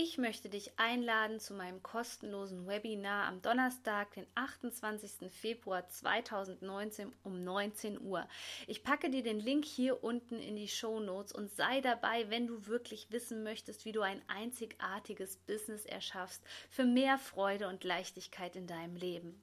Ich möchte dich einladen zu meinem kostenlosen Webinar am Donnerstag, den 28. Februar 2019 um 19 Uhr. Ich packe dir den Link hier unten in die Show Notes und sei dabei, wenn du wirklich wissen möchtest, wie du ein einzigartiges Business erschaffst für mehr Freude und Leichtigkeit in deinem Leben.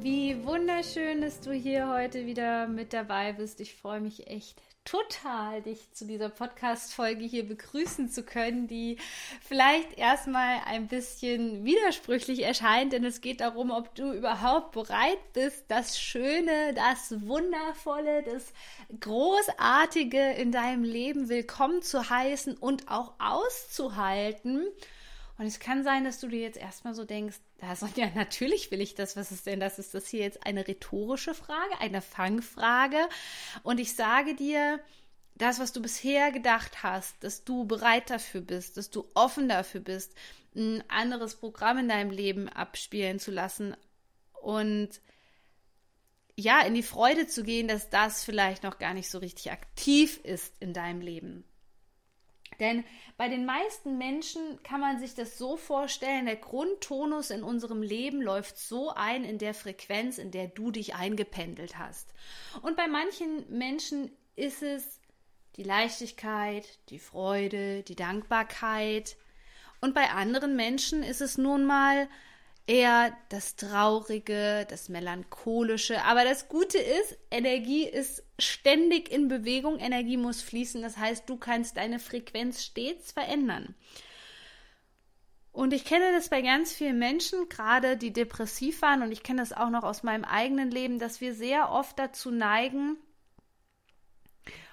Wie wunderschön, dass du hier heute wieder mit dabei bist. Ich freue mich echt total, dich zu dieser Podcast-Folge hier begrüßen zu können, die vielleicht erstmal ein bisschen widersprüchlich erscheint, denn es geht darum, ob du überhaupt bereit bist, das Schöne, das Wundervolle, das Großartige in deinem Leben willkommen zu heißen und auch auszuhalten. Und es kann sein, dass du dir jetzt erstmal so denkst, da Sonja, natürlich will ich das. Was ist denn das? Ist das hier jetzt eine rhetorische Frage, eine Fangfrage? Und ich sage dir, das, was du bisher gedacht hast, dass du bereit dafür bist, dass du offen dafür bist, ein anderes Programm in deinem Leben abspielen zu lassen und ja, in die Freude zu gehen, dass das vielleicht noch gar nicht so richtig aktiv ist in deinem Leben. Denn bei den meisten Menschen kann man sich das so vorstellen, der Grundtonus in unserem Leben läuft so ein in der Frequenz, in der du dich eingependelt hast. Und bei manchen Menschen ist es die Leichtigkeit, die Freude, die Dankbarkeit. Und bei anderen Menschen ist es nun mal eher das Traurige, das Melancholische. Aber das Gute ist, Energie ist ständig in Bewegung, Energie muss fließen. Das heißt, du kannst deine Frequenz stets verändern. Und ich kenne das bei ganz vielen Menschen, gerade die depressiv waren, und ich kenne das auch noch aus meinem eigenen Leben, dass wir sehr oft dazu neigen,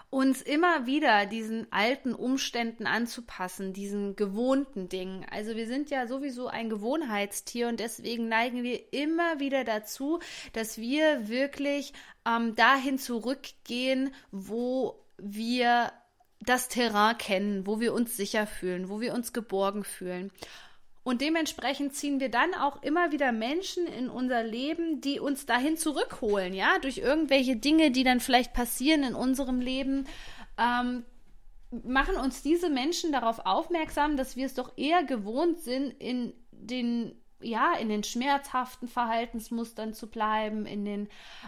uns immer wieder diesen alten Umständen anzupassen, diesen gewohnten Dingen. Also wir sind ja sowieso ein Gewohnheitstier und deswegen neigen wir immer wieder dazu, dass wir wirklich ähm, dahin zurückgehen, wo wir das Terrain kennen, wo wir uns sicher fühlen, wo wir uns geborgen fühlen. Und dementsprechend ziehen wir dann auch immer wieder Menschen in unser Leben, die uns dahin zurückholen, ja, durch irgendwelche Dinge, die dann vielleicht passieren in unserem Leben. Ähm, machen uns diese Menschen darauf aufmerksam, dass wir es doch eher gewohnt sind, in den ja, in den schmerzhaften Verhaltensmustern zu bleiben, in den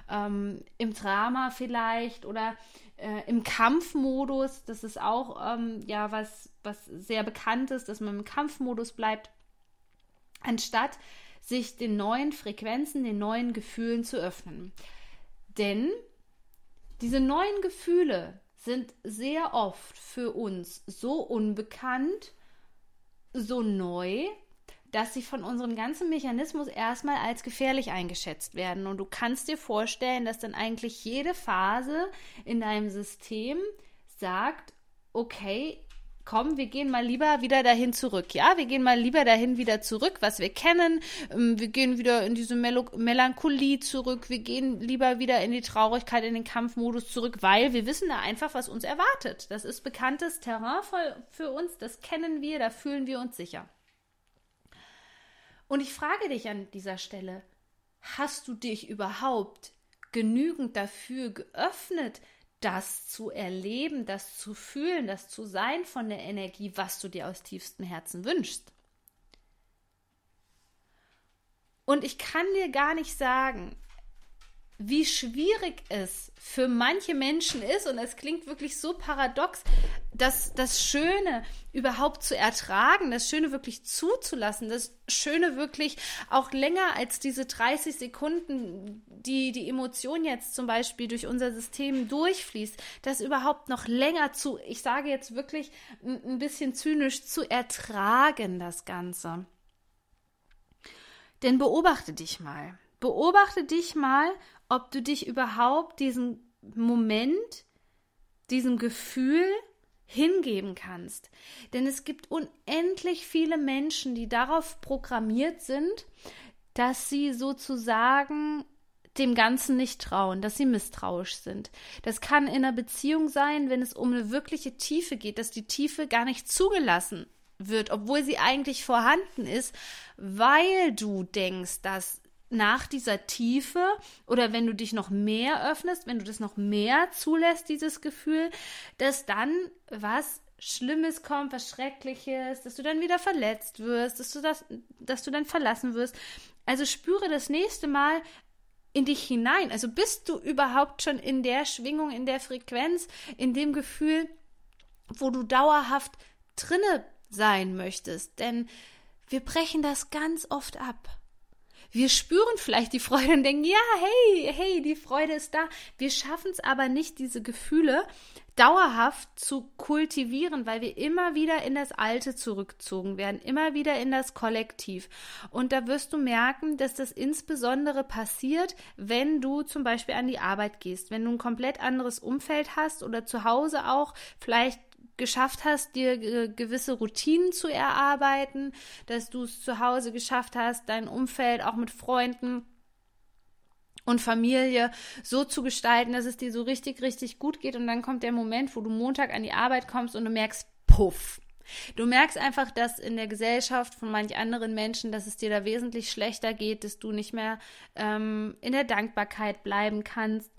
ähm, im Drama vielleicht oder äh, im Kampfmodus. Das ist auch ähm, ja was, was sehr bekannt ist, dass man im Kampfmodus bleibt anstatt sich den neuen Frequenzen, den neuen Gefühlen zu öffnen. Denn diese neuen Gefühle sind sehr oft für uns so unbekannt, so neu, dass sie von unserem ganzen Mechanismus erstmal als gefährlich eingeschätzt werden. Und du kannst dir vorstellen, dass dann eigentlich jede Phase in deinem System sagt, okay, komm, wir gehen mal lieber wieder dahin zurück. Ja, wir gehen mal lieber dahin wieder zurück, was wir kennen. Ähm, wir gehen wieder in diese Mel Melancholie zurück. Wir gehen lieber wieder in die Traurigkeit, in den Kampfmodus zurück, weil wir wissen da einfach, was uns erwartet. Das ist bekanntes Terrain für uns. Das kennen wir. Da fühlen wir uns sicher. Und ich frage dich an dieser Stelle, hast du dich überhaupt genügend dafür geöffnet, das zu erleben, das zu fühlen, das zu sein von der Energie, was du dir aus tiefstem Herzen wünschst. Und ich kann dir gar nicht sagen, wie schwierig es für manche Menschen ist, und es klingt wirklich so paradox, dass das Schöne überhaupt zu ertragen, das Schöne wirklich zuzulassen, das Schöne wirklich auch länger als diese 30 Sekunden, die die Emotion jetzt zum Beispiel durch unser System durchfließt, das überhaupt noch länger zu, ich sage jetzt wirklich ein bisschen zynisch, zu ertragen, das Ganze. Denn beobachte dich mal. Beobachte dich mal ob du dich überhaupt diesem Moment, diesem Gefühl hingeben kannst. Denn es gibt unendlich viele Menschen, die darauf programmiert sind, dass sie sozusagen dem Ganzen nicht trauen, dass sie misstrauisch sind. Das kann in einer Beziehung sein, wenn es um eine wirkliche Tiefe geht, dass die Tiefe gar nicht zugelassen wird, obwohl sie eigentlich vorhanden ist, weil du denkst, dass nach dieser Tiefe oder wenn du dich noch mehr öffnest, wenn du das noch mehr zulässt, dieses Gefühl, dass dann was Schlimmes kommt, was Schreckliches, dass du dann wieder verletzt wirst, dass du das, dass du dann verlassen wirst. Also spüre das nächste Mal in dich hinein. Also bist du überhaupt schon in der Schwingung, in der Frequenz, in dem Gefühl, wo du dauerhaft drinne sein möchtest. Denn wir brechen das ganz oft ab. Wir spüren vielleicht die Freude und denken, ja, hey, hey, die Freude ist da. Wir schaffen es aber nicht, diese Gefühle dauerhaft zu kultivieren, weil wir immer wieder in das Alte zurückgezogen werden, immer wieder in das Kollektiv. Und da wirst du merken, dass das insbesondere passiert, wenn du zum Beispiel an die Arbeit gehst, wenn du ein komplett anderes Umfeld hast oder zu Hause auch vielleicht geschafft hast, dir gewisse Routinen zu erarbeiten, dass du es zu Hause geschafft hast, dein Umfeld auch mit Freunden und Familie so zu gestalten, dass es dir so richtig, richtig gut geht. Und dann kommt der Moment, wo du Montag an die Arbeit kommst und du merkst, puff. Du merkst einfach, dass in der Gesellschaft von manch anderen Menschen, dass es dir da wesentlich schlechter geht, dass du nicht mehr ähm, in der Dankbarkeit bleiben kannst.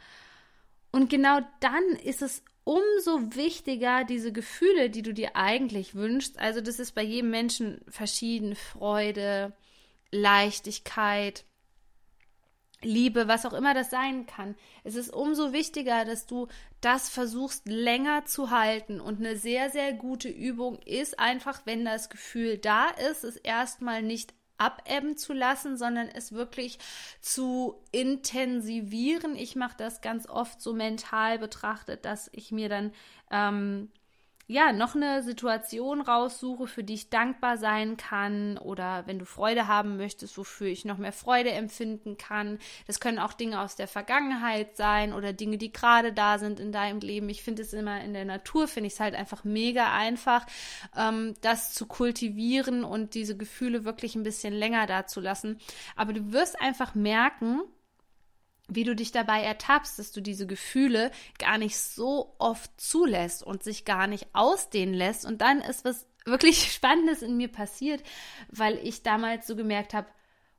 Und genau dann ist es umso wichtiger, diese Gefühle, die du dir eigentlich wünschst, also das ist bei jedem Menschen verschieden, Freude, Leichtigkeit, Liebe, was auch immer das sein kann. Es ist umso wichtiger, dass du das versuchst länger zu halten. Und eine sehr, sehr gute Übung ist einfach, wenn das Gefühl da ist, es erstmal nicht abebben zu lassen, sondern es wirklich zu intensivieren. Ich mache das ganz oft so mental betrachtet, dass ich mir dann ähm, ja, noch eine Situation raussuche, für die ich dankbar sein kann oder wenn du Freude haben möchtest, wofür ich noch mehr Freude empfinden kann. Das können auch Dinge aus der Vergangenheit sein oder Dinge, die gerade da sind in deinem Leben. Ich finde es immer in der Natur, finde ich es halt einfach mega einfach, ähm, das zu kultivieren und diese Gefühle wirklich ein bisschen länger da zu lassen. Aber du wirst einfach merken, wie du dich dabei ertappst, dass du diese Gefühle gar nicht so oft zulässt und sich gar nicht ausdehnen lässt. Und dann ist was wirklich Spannendes in mir passiert, weil ich damals so gemerkt habe,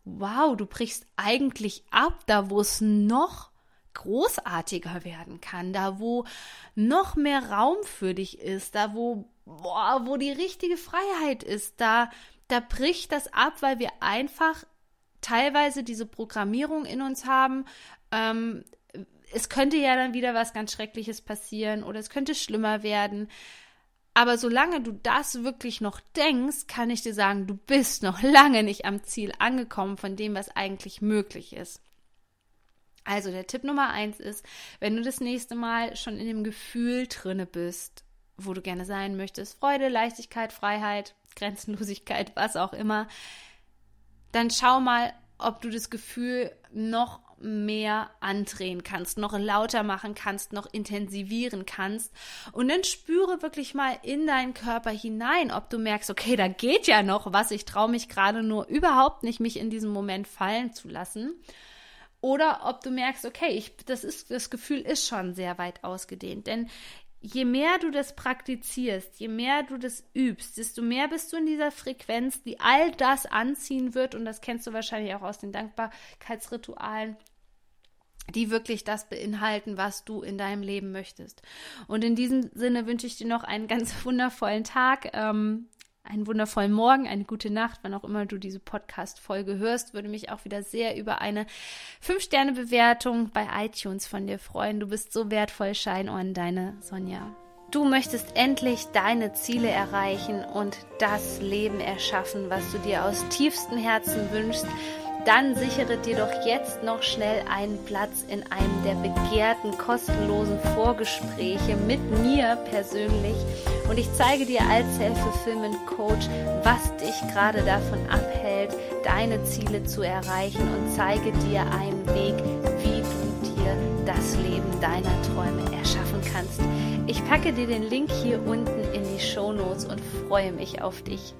wow, du brichst eigentlich ab, da wo es noch großartiger werden kann, da wo noch mehr Raum für dich ist, da wo, boah, wo die richtige Freiheit ist, da, da bricht das ab, weil wir einfach teilweise diese Programmierung in uns haben, ähm, es könnte ja dann wieder was ganz Schreckliches passieren oder es könnte schlimmer werden. Aber solange du das wirklich noch denkst, kann ich dir sagen, du bist noch lange nicht am Ziel angekommen von dem, was eigentlich möglich ist. Also der Tipp Nummer eins ist, wenn du das nächste Mal schon in dem Gefühl drinne bist, wo du gerne sein möchtest, Freude, Leichtigkeit, Freiheit, Grenzenlosigkeit, was auch immer, dann schau mal, ob du das Gefühl noch mehr andrehen kannst, noch lauter machen kannst, noch intensivieren kannst. Und dann spüre wirklich mal in deinen Körper hinein, ob du merkst, okay, da geht ja noch was, ich traue mich gerade nur überhaupt nicht, mich in diesem Moment fallen zu lassen. Oder ob du merkst, okay, ich, das ist, das Gefühl ist schon sehr weit ausgedehnt. Denn je mehr du das praktizierst, je mehr du das übst, desto mehr bist du in dieser Frequenz, die all das anziehen wird. Und das kennst du wahrscheinlich auch aus den Dankbarkeitsritualen die wirklich das beinhalten, was du in deinem Leben möchtest. Und in diesem Sinne wünsche ich dir noch einen ganz wundervollen Tag, ähm, einen wundervollen Morgen, eine gute Nacht, wann auch immer du diese Podcast-Folge hörst. Würde mich auch wieder sehr über eine 5-Sterne-Bewertung bei iTunes von dir freuen. Du bist so wertvoll, Shine deine Sonja. Du möchtest endlich deine Ziele erreichen und das Leben erschaffen, was du dir aus tiefstem Herzen wünschst dann sichere dir doch jetzt noch schnell einen Platz in einem der begehrten kostenlosen Vorgespräche mit mir persönlich und ich zeige dir als Self-Fulfillment-Coach, was dich gerade davon abhält, deine Ziele zu erreichen und zeige dir einen Weg, wie du dir das Leben deiner Träume erschaffen kannst. Ich packe dir den Link hier unten in die Show Notes und freue mich auf dich.